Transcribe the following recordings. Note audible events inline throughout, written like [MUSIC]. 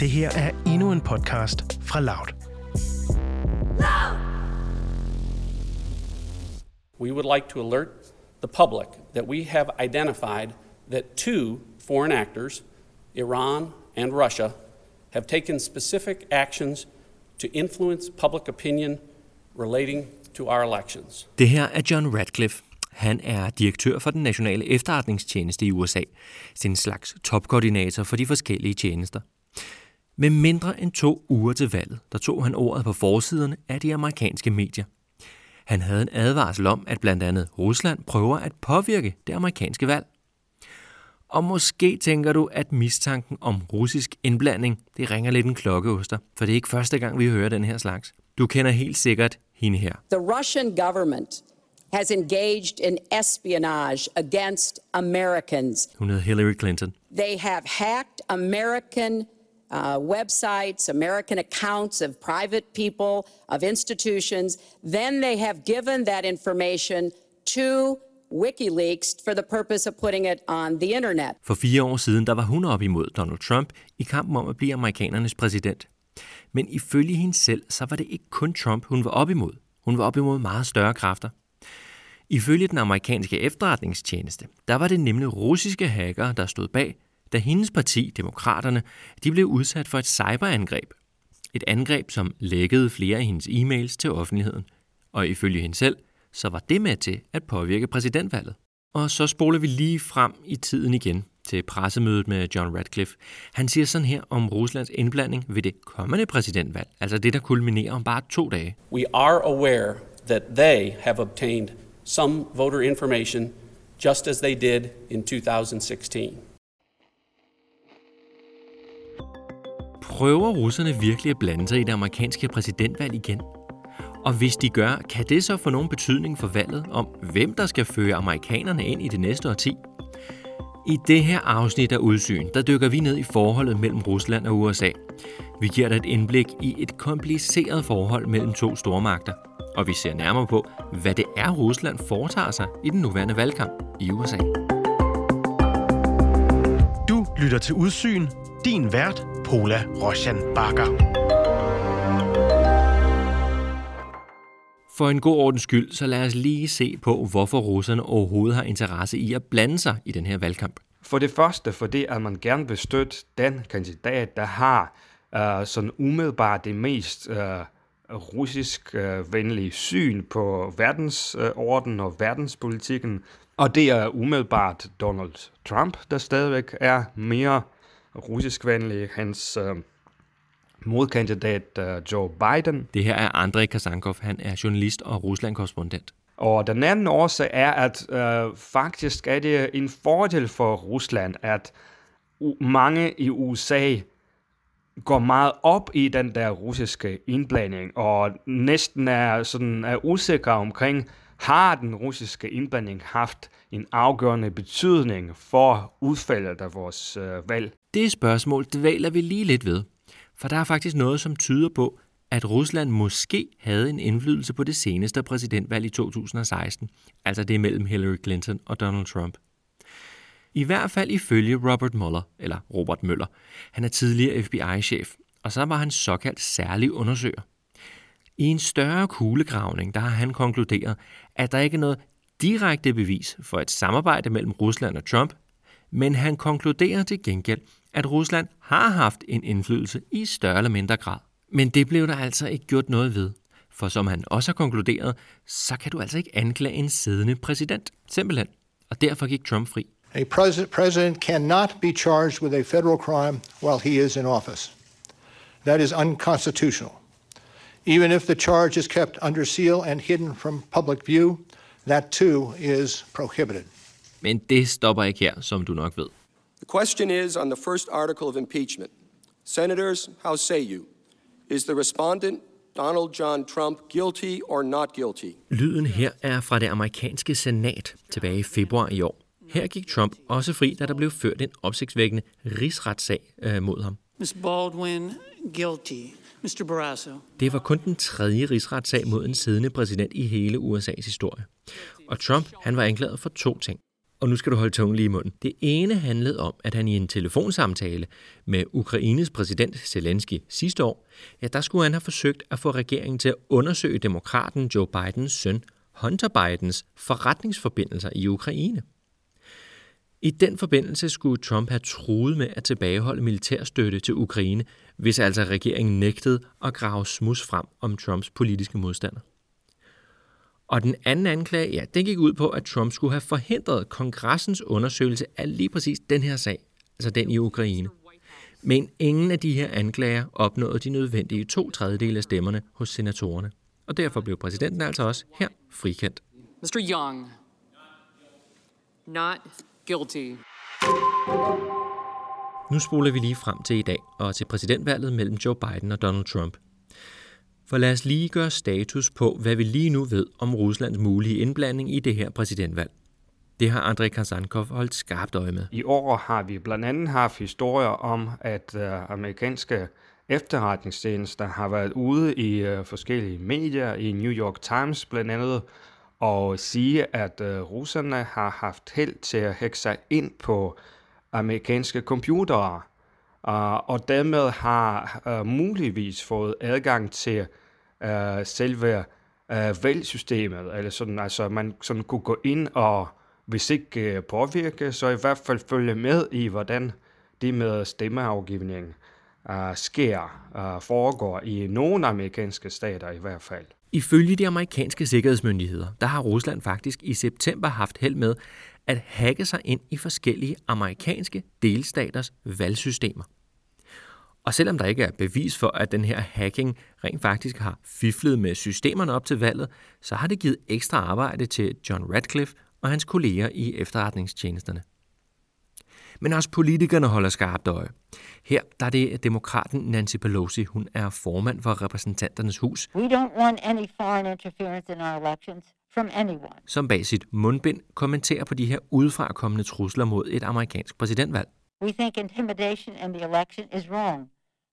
Det her er endnu en podcast fra Loud. We would like to alert the public that we have identified that two foreign actors, Iran and Russia, have taken specific actions to influence public opinion relating to our elections. Det her er John Radcliffe. Han er direktør for den nationale efterretningstjeneste i USA, sin slags topkoordinator for de forskellige tjenester. Med mindre end to uger til valget, der tog han ordet på forsiderne af de amerikanske medier. Han havde en advarsel om, at blandt andet Rusland prøver at påvirke det amerikanske valg. Og måske tænker du, at mistanken om russisk indblanding, det ringer lidt en klokke hos dig, for det er ikke første gang, vi hører den her slags. Du kender helt sikkert hende her. The Russian government has engaged in espionage against Americans. Hun hedder Hillary Clinton. They have hacked American uh, websites, American accounts of private people, of institutions. Then they have given that information to WikiLeaks for the purpose of putting it on the internet. For fire år siden der var hun op imod Donald Trump i kampen om at blive amerikanernes præsident. Men ifølge hende selv, så var det ikke kun Trump, hun var op imod. Hun var op imod meget større kræfter. Ifølge den amerikanske efterretningstjeneste, der var det nemlig russiske hackere, der stod bag, da hendes parti, Demokraterne, de blev udsat for et cyberangreb. Et angreb, som lækkede flere af hendes e-mails til offentligheden. Og ifølge hende selv, så var det med til at påvirke præsidentvalget. Og så spoler vi lige frem i tiden igen til pressemødet med John Radcliffe. Han siger sådan her om Ruslands indblanding ved det kommende præsidentvalg, altså det, der kulminerer om bare to dage. We are aware that they have obtained some voter information just as they did in 2016. Prøver russerne virkelig at blande sig i det amerikanske præsidentvalg igen? Og hvis de gør, kan det så få nogen betydning for valget om, hvem der skal føre amerikanerne ind i det næste årti? I det her afsnit af Udsyn, der dykker vi ned i forholdet mellem Rusland og USA. Vi giver dig et indblik i et kompliceret forhold mellem to stormagter. Og vi ser nærmere på, hvad det er, Rusland foretager sig i den nuværende valgkamp i USA. Du lytter til Udsyn. Din vært, Pola Roshan Bakker. For en god ordens skyld, så lad os lige se på, hvorfor russerne overhovedet har interesse i at blande sig i den her valgkamp. For det første, fordi at man gerne vil støtte den kandidat, der har uh, sådan umiddelbart det mest uh, russisk uh, venlige syn på verdensorden uh, og verdenspolitikken. Og det er umiddelbart Donald Trump, der stadigvæk er mere russisk venlig. Hans uh, modkandidat uh, Joe Biden. Det her er Andrei Kasankov. Han er journalist og Rusland-korrespondent. Og den anden årsag er, at uh, faktisk er det en fordel for Rusland, at mange i USA går meget op i den der russiske indblanding, og næsten er, sådan, er usikre omkring, har den russiske indblanding haft en afgørende betydning for udfaldet af vores øh, valg? Det spørgsmål dvæler vi lige lidt ved. For der er faktisk noget, som tyder på, at Rusland måske havde en indflydelse på det seneste præsidentvalg i 2016, altså det mellem Hillary Clinton og Donald Trump. I hvert fald ifølge Robert Mueller, eller Robert Møller. Han er tidligere FBI-chef, og så var han såkaldt særlig undersøger. I en større kuglegravning, der har han konkluderet, at der ikke er noget direkte bevis for et samarbejde mellem Rusland og Trump, men han konkluderer til gengæld, at Rusland har haft en indflydelse i større eller mindre grad. Men det blev der altså ikke gjort noget ved. For som han også har konkluderet, så kan du altså ikke anklage en siddende præsident. Simpelthen. Og derfor gik Trump fri. A president, president cannot be charged with a federal crime while he is in office. That is unconstitutional. Even if the charge is kept under seal and hidden from public view, that too is prohibited. Men det stopper ikke her, som du nok ved. The question is on the first article of impeachment. Senators, how say you? Is the respondent Donald John Trump guilty or not guilty? Lyden her er fra det amerikanske senat tilbage i februar i år. Her gik Trump også fri, da der blev ført en opsigtsvækkende rigsretssag øh, mod ham. Ms. Baldwin, guilty. Mr. Barrasso. Det var kun den tredje rigsretssag mod en siddende præsident i hele USA's historie. Og Trump, han var anklaget for to ting og nu skal du holde tungen lige i munden. Det ene handlede om, at han i en telefonsamtale med Ukraines præsident Zelensky sidste år, ja, der skulle han have forsøgt at få regeringen til at undersøge demokraten Joe Bidens søn Hunter Bidens forretningsforbindelser i Ukraine. I den forbindelse skulle Trump have truet med at tilbageholde militærstøtte til Ukraine, hvis altså regeringen nægtede at grave smus frem om Trumps politiske modstander. Og den anden anklage, ja, den gik ud på, at Trump skulle have forhindret kongressens undersøgelse af lige præcis den her sag, altså den i Ukraine. Men ingen af de her anklager opnåede de nødvendige to tredjedele af stemmerne hos senatorerne. Og derfor blev præsidenten altså også her frikendt. Mr. Young. Not guilty. Nu spoler vi lige frem til i dag og til præsidentvalget mellem Joe Biden og Donald Trump. For lad os lige gøre status på, hvad vi lige nu ved om Ruslands mulige indblanding i det her præsidentvalg. Det har Andrei Kazankov holdt skarpt øje med. I år har vi blandt andet haft historier om, at øh, amerikanske efterretningstjenester har været ude i øh, forskellige medier, i New York Times blandt andet, og sige, at øh, russerne har haft held til at hække sig ind på amerikanske computere, og dermed har uh, muligvis fået adgang til uh, selve uh, valgsystemet, eller sådan, altså man sådan kunne gå ind og hvis ikke uh, påvirke, så i hvert fald følge med i, hvordan det med stemmeafgivning uh, sker, uh, foregår i nogle amerikanske stater i hvert fald. Ifølge de amerikanske sikkerhedsmyndigheder, der har Rusland faktisk i september haft held med at hacke sig ind i forskellige amerikanske delstaters valgsystemer. Og selvom der ikke er bevis for, at den her hacking rent faktisk har fiflet med systemerne op til valget, så har det givet ekstra arbejde til John Radcliffe og hans kolleger i efterretningstjenesterne. Men også politikerne holder skarpt øje. Her der er det demokraten Nancy Pelosi. Hun er formand for repræsentanternes hus. We don't want any foreign interference in our elections from anyone. Som bag sit mundbind kommenterer på de her udefrakommende trusler mod et amerikansk præsidentvalg. We think intimidation in the election is wrong,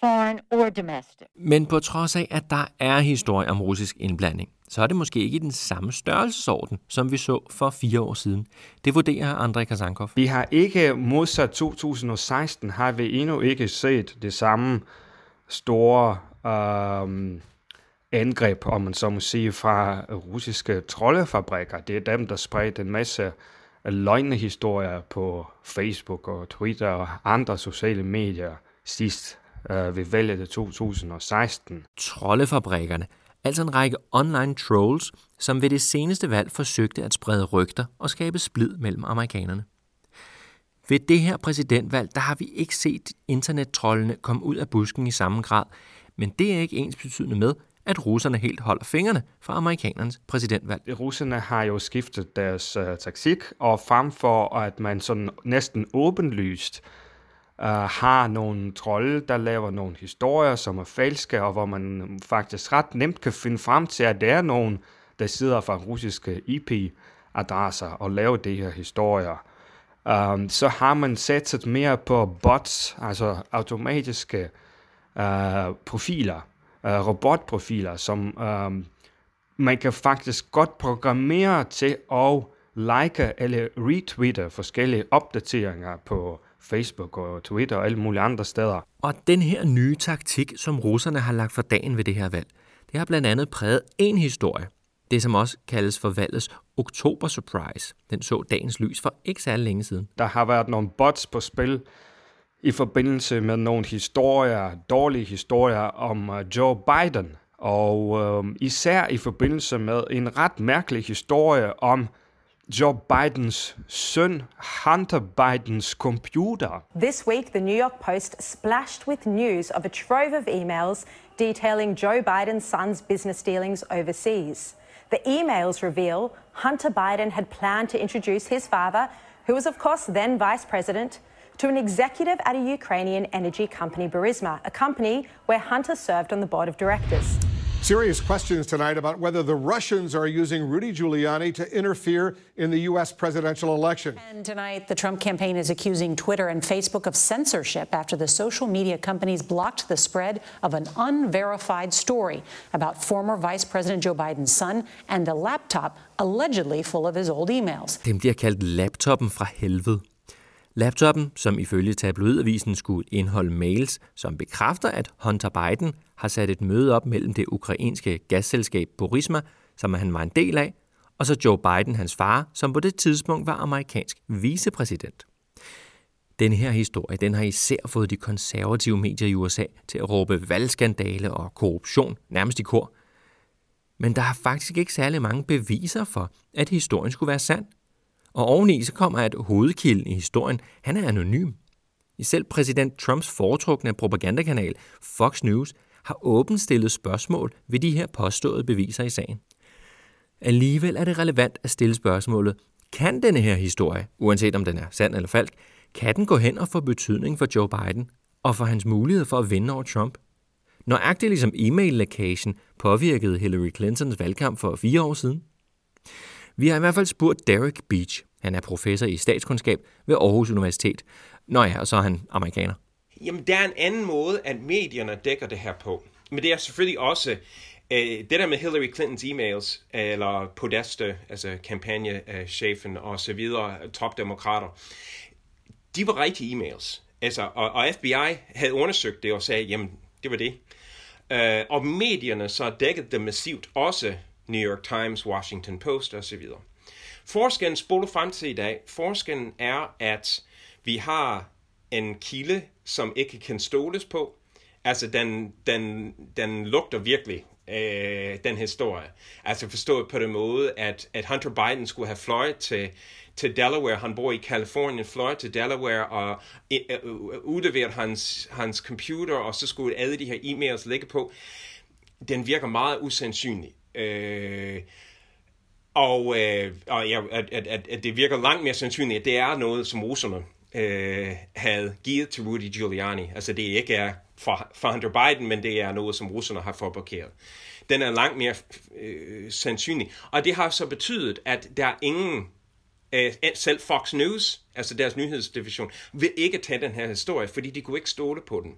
foreign or domestic. Men på trods af, at der er historie om russisk indblanding, så er det måske ikke i den samme størrelsesorden, som vi så for fire år siden. Det vurderer Andrei Kazankov. Vi har ikke modsat 2016, har vi endnu ikke set det samme store øhm, angreb, om man så må sige, fra russiske troldefabrikker. Det er dem, der spredte en masse løgnehistorier på Facebook og Twitter og andre sociale medier sidst øh, ved valget i 2016. Troldefabrikkerne, altså en række online trolls, som ved det seneste valg forsøgte at sprede rygter og skabe splid mellem amerikanerne. Ved det her præsidentvalg, der har vi ikke set internettrollene komme ud af busken i samme grad, men det er ikke ens betydende med, at russerne helt holder fingrene fra amerikanernes præsidentvalg. Russerne har jo skiftet deres uh, taktik, og frem for at man sådan næsten åbenlyst øh, har nogle trolde, der laver nogle historier, som er falske, og hvor man faktisk ret nemt kan finde frem til, at der er nogen, der sidder fra russiske IP-adresser og laver de her historier. Um, så har man satset mere på bots, altså automatiske uh, profiler, uh, robotprofiler, som um, man kan faktisk godt programmere til at like eller retweete forskellige opdateringer på Facebook og Twitter og alle mulige andre steder. Og den her nye taktik, som russerne har lagt for dagen ved det her valg, det har blandt andet præget en historie. Det, som også kaldes for valgets Oktober Surprise. Den så dagens lys for ikke særlig længe siden. Der har været nogle bots på spil i forbindelse med nogle historier, dårlige historier om uh, Joe Biden. Og uh, især i forbindelse med en ret mærkelig historie om Joe Bidens son, Hunter Bidens computer. This week, the New York Post splashed with news of a trove of emails detailing Joe Biden's son's business dealings overseas. The emails reveal Hunter Biden had planned to introduce his father, who was, of course, then vice president, to an executive at a Ukrainian energy company, Burisma, a company where Hunter served on the board of directors. Serious questions tonight about whether the Russians are using Rudy Giuliani to interfere in the U.S. presidential election. And tonight, the Trump campaign is accusing Twitter and Facebook of censorship after the social media companies blocked the spread of an unverified story about former Vice President Joe Biden's son and a laptop allegedly full of his old emails. Den bliver kaldt laptoppen fra helvede. Laptoppen, som ifølge tabloidavisen skulle indeholde mails, som bekræfter, at Hunter Biden har sat et møde op mellem det ukrainske gasselskab Burisma, som han var en del af, og så Joe Biden, hans far, som på det tidspunkt var amerikansk vicepræsident. Den her historie, den har især fået de konservative medier i USA til at råbe valgskandale og korruption nærmest i kor. Men der er faktisk ikke særlig mange beviser for, at historien skulle være sand. Og oveni så kommer, at hovedkilden i historien, han er anonym. I selv præsident Trumps foretrukne propagandakanal Fox News har åbent stillet spørgsmål ved de her påståede beviser i sagen. Alligevel er det relevant at stille spørgsmålet, kan denne her historie, uanset om den er sand eller falsk, kan den gå hen og få betydning for Joe Biden og for hans mulighed for at vinde over Trump? Nøjagtigt ligesom e-mail-lækagen påvirkede Hillary Clintons valgkamp for fire år siden. Vi har i hvert fald spurgt Derek Beach. Han er professor i statskundskab ved Aarhus Universitet. Nå ja, og så er han amerikaner. Jamen, der er en anden måde, at medierne dækker det her på. Men det er selvfølgelig også øh, det der med Hillary Clintons e-mails, eller Podesta, altså kampagnechefen øh, og så videre, topdemokrater, de var rigtige e-mails. Altså, og, og FBI havde undersøgt det og sagde, jamen, det var det. Øh, og medierne så dækkede det massivt, også New York Times, Washington Post osv. Forskellen spoler frem til i dag. Forskellen er, at vi har en kilde, som ikke kan stoles på. Altså, den, den, den lugter virkelig øh, den historie. Altså forstået på den måde, at, at Hunter Biden skulle have fløjet til, til Delaware. Han bor i Kalifornien, fløjet til Delaware og øh, øh, udleveret hans, hans computer, og så skulle alle de her e-mails ligge på. Den virker meget usandsynlig. Øh, og øh, og ja, at, at, at, at det virker langt mere sandsynligt, at det er noget, som russerne øh, havde givet til Rudy Giuliani. Altså det ikke er fra, fra Hunter Biden, men det er noget, som russerne har fabrikeret. Den er langt mere øh, sandsynlig. Og det har så betydet, at der er ingen øh, selv Fox News, altså deres nyhedsdivision, vil ikke tage den her historie, fordi de kunne ikke stole på den.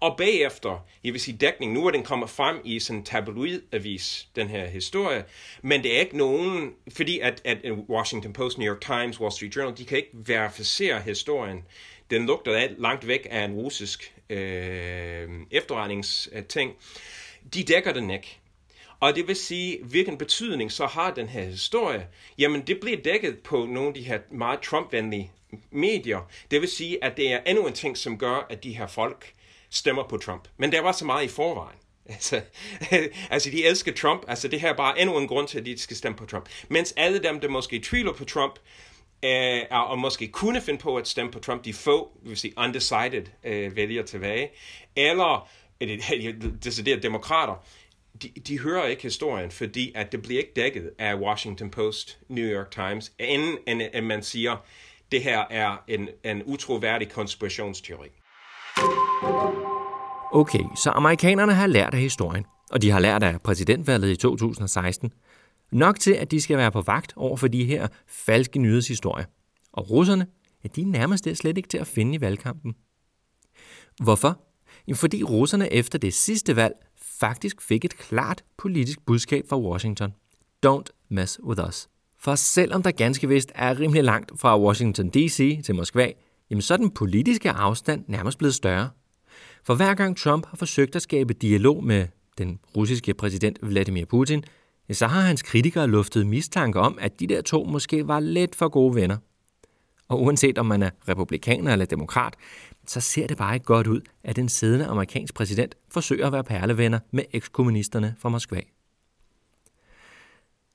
Og bagefter, jeg vil sige dækning, nu er den kommet frem i sådan en tabloidavis, den her historie, men det er ikke nogen, fordi at, at Washington Post, New York Times, Wall Street Journal, de kan ikke verificere historien. Den lugter langt væk af en russisk øh, efterretningsting. De dækker den ikke. Og det vil sige, hvilken betydning så har den her historie? Jamen, det bliver dækket på nogle af de her meget Trump-venlige medier. Det vil sige, at det er endnu en ting, som gør, at de her folk stemmer på Trump. Men der var så meget i forvejen. [LAUGHS] Altså, altså, de elsker Trump. Altså, det her er bare endnu en grund til, at de skal stemme på Trump. Mens alle dem, der måske tvivler på Trump, øh, og måske kunne finde på at stemme på Trump, de få, vi vil sige, undecided øh, vælger tilbage, eller øh, decideret [LAUGHS] demokrater, de, de hører ikke historien, fordi at det bliver ikke dækket af Washington Post, New York Times, inden end, man siger, det her er en, en utroværdig konspirationsteori. Okay, så amerikanerne har lært af historien, og de har lært af præsidentvalget i 2016. Nok til, at de skal være på vagt over for de her falske nyhedshistorier. Og russerne, ja, de er nærmest slet ikke til at finde i valgkampen. Hvorfor? Jamen, fordi russerne efter det sidste valg faktisk fik et klart politisk budskab fra Washington. Don't mess with us. For selvom der ganske vist er rimelig langt fra Washington D.C. til Moskva, jamen så er den politiske afstand nærmest blevet større. For hver gang Trump har forsøgt at skabe dialog med den russiske præsident Vladimir Putin, så har hans kritikere luftet mistanke om, at de der to måske var lidt for gode venner. Og uanset om man er republikaner eller demokrat, så ser det bare ikke godt ud, at den siddende amerikansk præsident forsøger at være perlevenner med ekskommunisterne fra Moskva.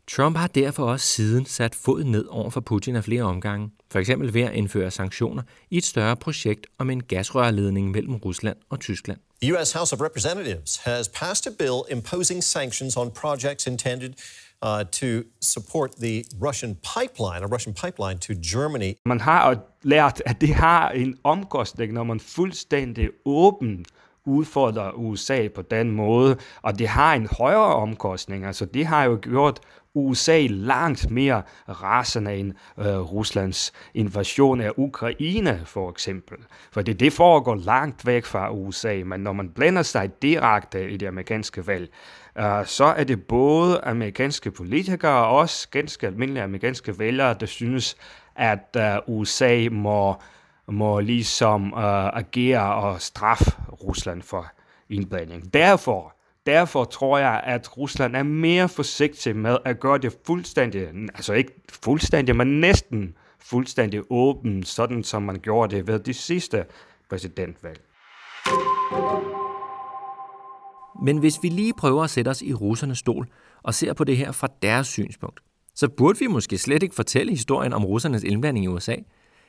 Trump har derfor også siden sat fod ned over for Putin af flere omgange, for eksempel ved at indføre sanktioner i et større projekt om en gasrørledning mellem Rusland og Tyskland. The US House of Representatives has passed a bill imposing sanctions on projects intended uh, to support the Russian pipeline, a Russian pipeline to Germany. Man har lært, at det har en omkostning, når man fuldstændig åben udfordre USA på den måde, og det har en højere omkostning. Altså, det har jo gjort USA langt mere rasende end øh, Ruslands invasion af Ukraine, for eksempel. For det, det foregår langt væk fra USA, men når man blander sig direkte i det amerikanske valg, øh, så er det både amerikanske politikere og også ganske almindelige amerikanske vælgere, der synes, at øh, USA må, må ligesom øh, agere og straffe Rusland for indblanding. Derfor Derfor tror jeg, at Rusland er mere forsigtig med at gøre det fuldstændig, altså ikke fuldstændig, men næsten fuldstændig åben, sådan som man gjorde det ved de sidste præsidentvalg. Men hvis vi lige prøver at sætte os i russernes stol og ser på det her fra deres synspunkt, så burde vi måske slet ikke fortælle historien om russernes indblanding i USA.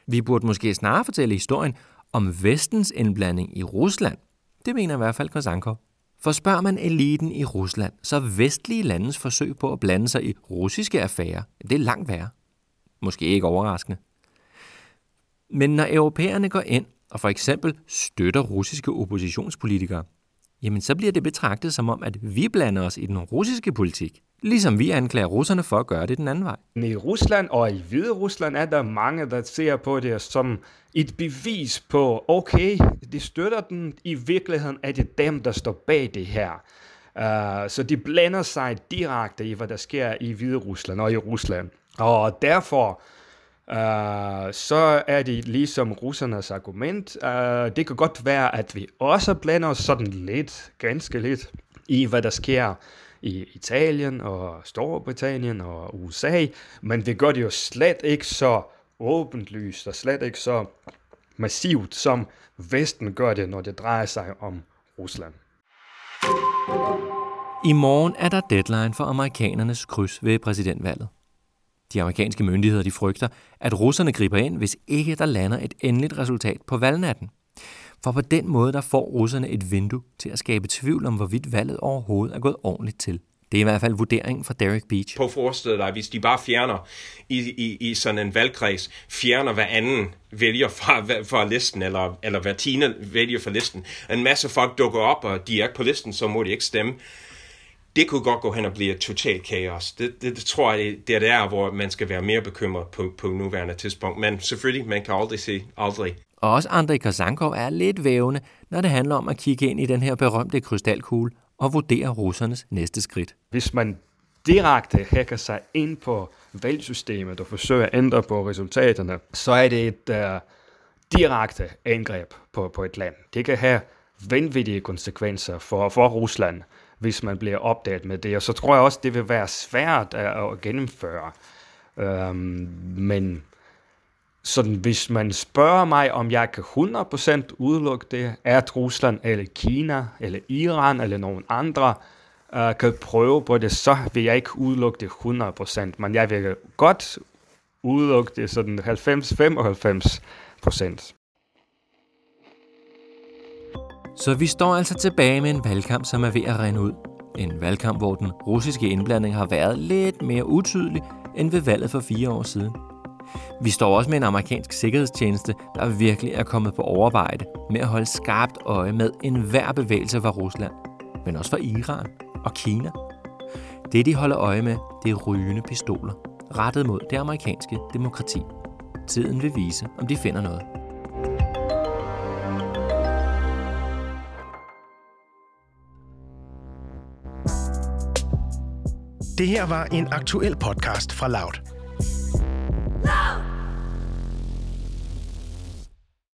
Vi burde måske snarere fortælle historien om vestens indblanding i Rusland. Det mener i hvert fald Kosankov. For spørger man eliten i Rusland, så vestlige landes forsøg på at blande sig i russiske affærer, det er langt værre. Måske ikke overraskende. Men når europæerne går ind og for eksempel støtter russiske oppositionspolitikere, jamen så bliver det betragtet som om, at vi blander os i den russiske politik, ligesom vi anklager russerne for at gøre det den anden vej. I Rusland og i Hvide Rusland er der mange, der ser på det som et bevis på, okay, de støtter den, i virkeligheden er det dem, der står bag det her. Uh, så de blander sig direkte i, hvad der sker i Hvide Rusland og i Rusland. Og derfor uh, så er det ligesom russernes argument. Uh, det kan godt være, at vi også blander os sådan lidt, ganske lidt, i hvad der sker i Italien og Storbritannien og USA, men vi gør det jo slet ikke så åbenlyst og slet ikke så massivt, som Vesten gør det, når det drejer sig om Rusland. I morgen er der deadline for amerikanernes kryds ved præsidentvalget. De amerikanske myndigheder de frygter, at russerne griber ind, hvis ikke der lander et endeligt resultat på valgnatten. For på den måde der får russerne et vindue til at skabe tvivl om, hvorvidt valget overhovedet er gået ordentligt til. Det er i hvert fald vurderingen fra Derek Beach. På forestil dig, hvis de bare fjerner i, i, i sådan en valgkreds, fjerner hver anden vælger fra, fra listen, eller, eller hver tiende vælger fra listen. En masse folk dukker op, og de er ikke på listen, så må de ikke stemme. Det kunne godt gå hen og blive et totalt kaos. Det, det, det tror jeg, det er der, hvor man skal være mere bekymret på, på nuværende tidspunkt. Men selvfølgelig, man kan aldrig se aldrig. Og også Andrei Kazankov er lidt vævende, når det handler om at kigge ind i den her berømte krystalkugle og vurdere russernes næste skridt. Hvis man direkte hacker sig ind på valgsystemet og forsøger at ændre på resultaterne, så er det et uh, direkte angreb på, på et land. Det kan have vanvittige konsekvenser for, for Rusland, hvis man bliver opdaget med det. Og så tror jeg også, det vil være svært at, at gennemføre. Um, men sådan, hvis man spørger mig, om jeg kan 100% udelukke det, at Rusland eller Kina eller Iran eller nogen andre uh, kan prøve på det, så vil jeg ikke udelukke det 100%, men jeg vil godt udelukke det sådan 90-95%. Så vi står altså tilbage med en valgkamp, som er ved at rende ud. En valgkamp, hvor den russiske indblanding har været lidt mere utydelig end ved valget for fire år siden. Vi står også med en amerikansk sikkerhedstjeneste, der virkelig er kommet på overarbejde med at holde skarpt øje med enhver bevægelse fra Rusland, men også fra Iran og Kina. Det, de holder øje med, det er rygende pistoler, rettet mod det amerikanske demokrati. Tiden vil vise, om de finder noget. Det her var en aktuel podcast fra Loud.